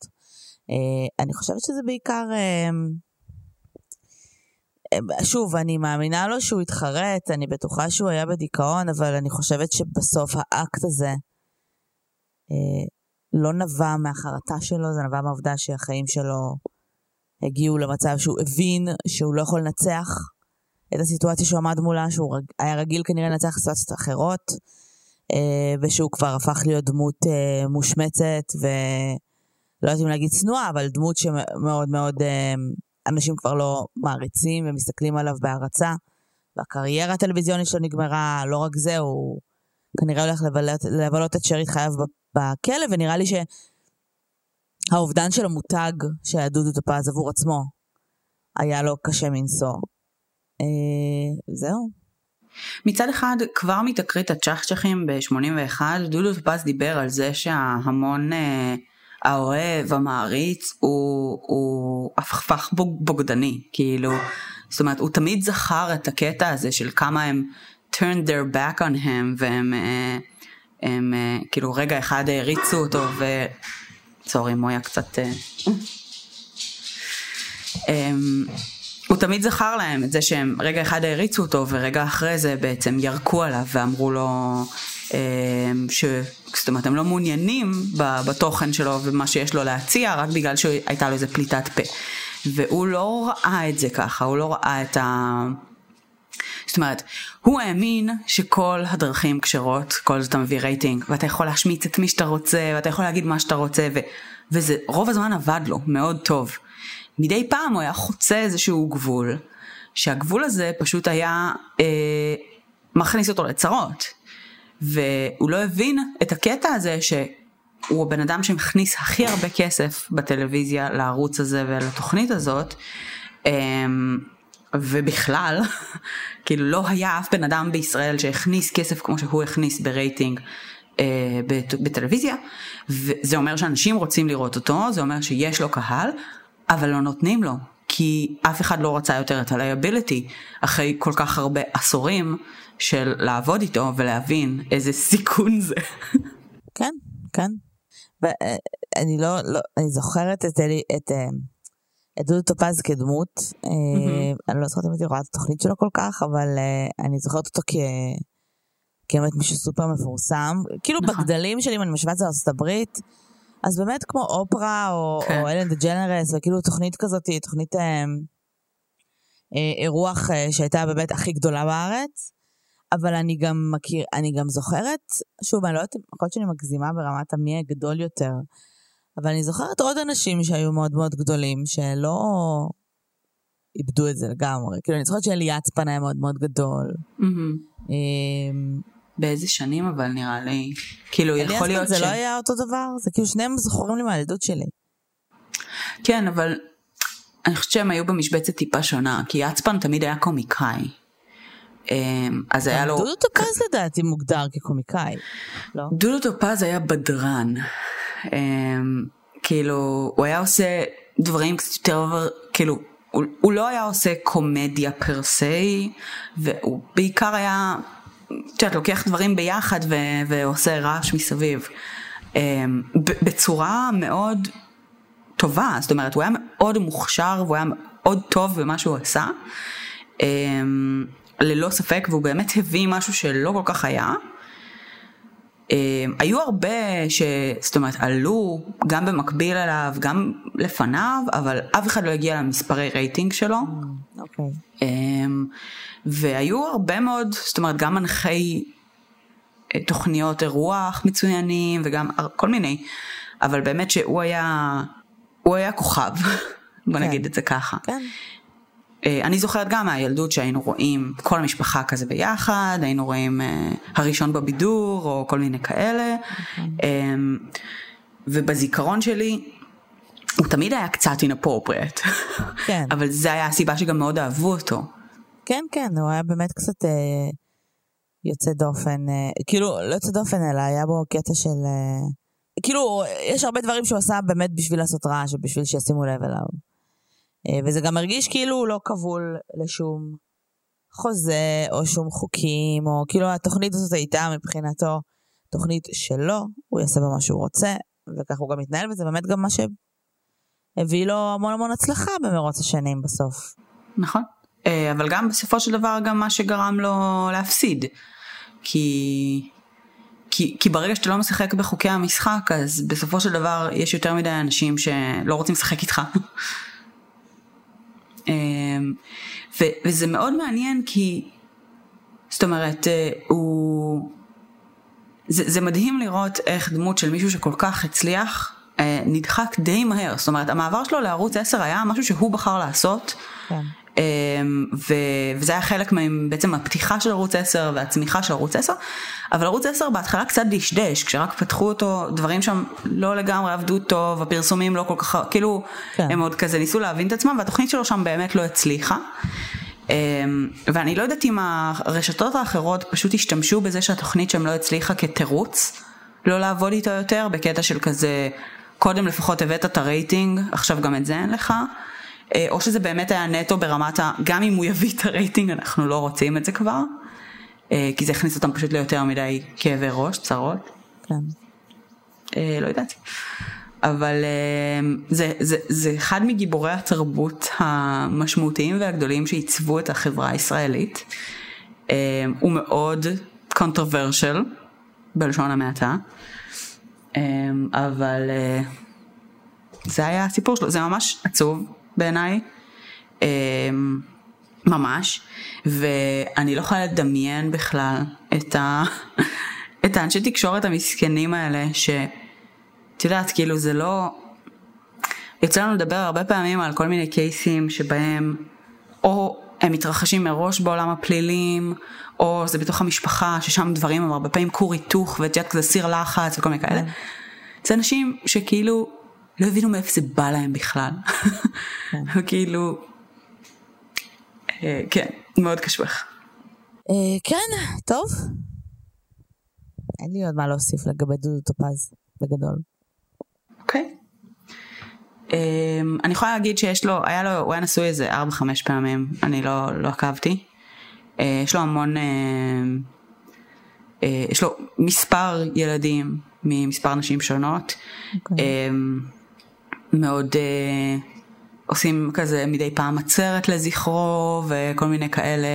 אה, אני חושבת שזה בעיקר... אה, שוב, אני מאמינה לו שהוא התחרט, אני בטוחה שהוא היה בדיכאון, אבל אני חושבת שבסוף האקט הזה לא נבע מהחרטה שלו, זה נבע מהעובדה שהחיים שלו הגיעו למצב שהוא הבין שהוא לא יכול לנצח את הסיטואציה שהוא עמד מולה, שהוא היה רגיל כנראה לנצח סיטואציות אחרות. אה, ושהוא כבר הפך להיות דמות אה, מושמצת ולא יודעת אם להגיד צנועה, אבל דמות שמאוד מאוד אה, אנשים כבר לא מעריצים ומסתכלים עליו בהערצה. והקריירה הטלוויזיונית שלו נגמרה, לא רק זה, הוא כנראה הולך לבלות, לבלות את שארית חייו בכלא, ונראה לי שהאובדן של המותג שהיה דודו טופז עבור עצמו היה לו קשה מנשוא. אה, זהו. מצד אחד כבר מתקרית הצ'חצ'חים ב-81 דודו טופז דיבר על זה שההמון אה, האוהב המעריץ הוא, הוא הפך בוגדני כאילו זאת אומרת הוא תמיד זכר את הקטע הזה של כמה הם turned their back on him והם אה, הם, אה, כאילו רגע אחד העריצו אותו ו... סורי מויה קצת אה, אמ, הוא תמיד זכר להם את זה שהם רגע אחד העריצו אותו ורגע אחרי זה בעצם ירקו עליו ואמרו לו אמ, ש... זאת אומרת הם לא מעוניינים בתוכן שלו ומה שיש לו להציע רק בגלל שהייתה לו איזה פליטת פה. והוא לא ראה את זה ככה, הוא לא ראה את ה... זאת אומרת, הוא האמין שכל הדרכים כשרות, כל זאת אתה מביא רייטינג, ואתה יכול להשמיץ את מי שאתה רוצה, ואתה יכול להגיד מה שאתה רוצה, ו... וזה רוב הזמן עבד לו מאוד טוב. מדי פעם הוא היה חוצה איזשהו גבול, שהגבול הזה פשוט היה אה, מכניס אותו לצרות. והוא לא הבין את הקטע הזה שהוא הבן אדם שמכניס הכי הרבה כסף בטלוויזיה לערוץ הזה ולתוכנית הזאת. אה, ובכלל, כאילו לא היה אף בן אדם בישראל שהכניס כסף כמו שהוא הכניס ברייטינג אה, בטלוויזיה, וזה אומר שאנשים רוצים לראות אותו, זה אומר שיש לו קהל, אבל לא נותנים לו, כי אף אחד לא רצה יותר את ה-liability אחרי כל כך הרבה עשורים של לעבוד איתו ולהבין איזה סיכון זה. כן, כן. ואני לא, לא, אני זוכרת את, אלי, את, אה, את דודו טופז כדמות, mm-hmm. אני לא זוכרת אם הייתי רואה את התוכנית שלו כל כך, אבל אה, אני זוכרת אותו כ... כבאמת מישהו סופר מפורסם, כאילו נכון. בגדלים שלי, אם אני משווה את זה לארצות הברית, אז באמת כמו אופרה או, כן. או אלן דה ג'נרס, וכאילו תוכנית כזאת, תוכנית אה, אה, אירוח אה, שהייתה באמת הכי גדולה בארץ. אבל אני גם מכיר, אני גם זוכרת, שוב, אני לא יודעת, יכול להיות שאני מגזימה ברמת המי הגדול יותר, אבל אני זוכרת עוד אנשים שהיו מאוד מאוד גדולים, שלא איבדו את זה לגמרי. כאילו, אני זוכרת שאלי יצפן היה מאוד מאוד גדול. Mm-hmm. באיזה שנים אבל נראה לי, כאילו יכול להיות ש... זה לא היה אותו דבר? זה כאילו שניהם זוכרים לי מהילדות שלי. כן, אבל אני חושבת שהם היו במשבצת טיפה שונה, כי יצפן תמיד היה קומיקאי. אמ, אז היה לו... דודו טופז לדעתי מוגדר כקומיקאי, לא? דודו טופז היה בדרן. אמ, כאילו, הוא היה עושה דברים קצת יותר, כאילו, הוא, הוא לא היה עושה קומדיה פר סי, והוא בעיקר היה את יודעת, לוקח דברים ביחד ו- ועושה רעש מסביב. אמ, בצורה מאוד טובה, זאת אומרת, הוא היה מאוד מוכשר והוא היה מאוד טוב במה שהוא עשה, ללא ספק, והוא באמת הביא משהו שלא כל כך היה. אמ, היו הרבה ש... זאת אומרת, עלו גם במקביל אליו, גם לפניו, אבל אף אחד לא הגיע למספרי רייטינג שלו. אוקיי. Okay. והיו הרבה מאוד, זאת אומרת, גם מנחי אה, תוכניות אירוח מצוינים וגם כל מיני, אבל באמת שהוא היה, הוא היה כוכב, [LAUGHS] בוא כן. נגיד את זה ככה. כן. אה, אני זוכרת גם מהילדות שהיינו רואים כל המשפחה כזה ביחד, היינו רואים uh, הראשון בבידור או כל מיני כאלה. Okay. אוקיי. Um, ובזיכרון שלי הוא תמיד היה קצת inappropriate. כן. [LAUGHS] אבל זה היה הסיבה שגם מאוד אהבו אותו. כן, כן, הוא היה באמת קצת אה, יוצא דופן, אה, כאילו, לא יוצא דופן, אלא היה בו קטע של... אה, כאילו, יש הרבה דברים שהוא עשה באמת בשביל לעשות רעש ובשביל שישימו לב אליו. אה, וזה גם הרגיש כאילו הוא לא כבול לשום חוזה או שום חוקים, או כאילו התוכנית הזאת הייתה מבחינתו תוכנית שלו, הוא יעשה בה מה שהוא רוצה, וכך הוא גם מתנהל, וזה באמת גם מה שהביא לו המון המון הצלחה במרוץ השנים בסוף. נכון. אה, אבל גם בסופו של דבר גם מה שגרם לו להפסיד. כי, כי, כי ברגע שאתה לא משחק בחוקי המשחק, אז בסופו של דבר יש יותר מדי אנשים שלא רוצים לשחק איתך. [LAUGHS] אמ, ו, וזה מאוד מעניין כי, זאת אומרת, אה, הוא... זה, זה מדהים לראות איך דמות של מישהו שכל כך הצליח אה, נדחק די מהר. זאת אומרת, המעבר שלו לערוץ 10 היה משהו שהוא בחר לעשות. כן. אמ, וזה היה חלק מהם בעצם הפתיחה של ערוץ 10 והצמיחה של ערוץ 10 אבל ערוץ 10 בהתחלה קצת דשדש כשרק פתחו אותו דברים שם לא לגמרי עבדו טוב הפרסומים לא כל כך כאילו כן. הם עוד כזה ניסו להבין את עצמם והתוכנית שלו שם באמת לא הצליחה. אמ, ואני לא יודעת אם הרשתות האחרות פשוט השתמשו בזה שהתוכנית שם לא הצליחה כתירוץ לא לעבוד איתו יותר בקטע של כזה קודם לפחות הבאת את הרייטינג עכשיו גם את זה אין לך. אה, או שזה באמת היה נטו ברמת ה... גם אם הוא יביא את הרייטינג אנחנו לא רוצים את זה כבר. אה, כי זה הכניס אותם פשוט ליותר מדי כאבי ראש, צרות. כן. אה, לא יודעת. אבל זה, זה, זה אחד מגיבורי התרבות המשמעותיים והגדולים שעיצבו את החברה הישראלית. הוא מאוד controversial בלשון המעטה. אבל זה היה הסיפור שלו, זה ממש עצוב בעיניי, אמ, ממש, ואני לא יכולה לדמיין בכלל את, ה... [LAUGHS] את האנשי תקשורת המסכנים האלה, שאת יודעת, כאילו זה לא... יוצא לנו לדבר הרבה פעמים על כל מיני קייסים שבהם או הם מתרחשים מראש בעולם הפלילים, או זה בתוך המשפחה, ששם דברים הם הרבה פעמים כור היתוך, ואת יודעת, זה סיר לחץ וכל מיני כאלה. כן. זה אנשים שכאילו לא הבינו מאיפה זה בא להם בכלל. [LAUGHS] כאילו, כן, מאוד קשוח. אה, כן, טוב. אין לי עוד מה להוסיף לגבי דודו טופז, בגדול. אוקיי. אמ, אני יכולה להגיד שיש לו, היה לו, הוא היה נשוי איזה 4-5 פעמים, אני לא, לא עקבתי. אה, יש לו המון, יש לו מספר ילדים ממספר נשים שונות. Okay. מאוד אה, עושים כזה מדי פעם עצרת לזכרו וכל מיני כאלה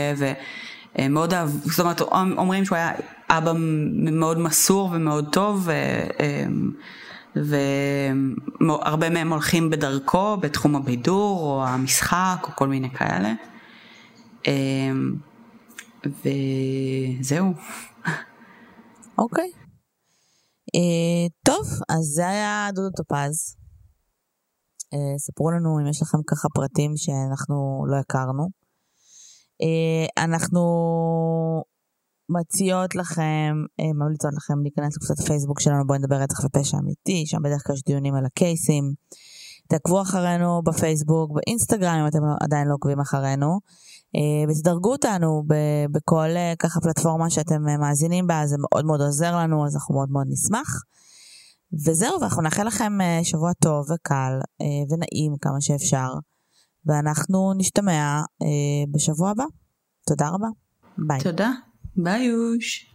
ומאוד אהב, זאת אומרת אומרים שהוא היה אבא מאוד מסור ומאוד טוב והרבה מהם הולכים בדרכו בתחום הבידור או המשחק או כל מיני כאלה. וזהו. אוקיי. Okay. Uh, טוב, אז זה היה דודו טופז. אה, ספרו לנו אם יש לכם ככה פרטים שאנחנו לא הכרנו. אה, אנחנו מציעות לכם, אה, ממליצות לכם להיכנס לקבוצת הפייסבוק שלנו, בואי נדבר רצח ופשע אמיתי, שם בדרך כלל יש דיונים על הקייסים. תעקבו אחרינו בפייסבוק, באינסטגרם, אם אתם עדיין לא עוקבים אחרינו. ותדרגו אותנו בכל ככה פלטפורמה שאתם מאזינים בה, זה מאוד מאוד עוזר לנו, אז אנחנו מאוד מאוד נשמח. וזהו, ואנחנו נאחל לכם אה, שבוע טוב וקל אה, ונעים כמה שאפשר, ואנחנו נשתמע אה, בשבוע הבא. תודה רבה. ביי. תודה. ביי יוש.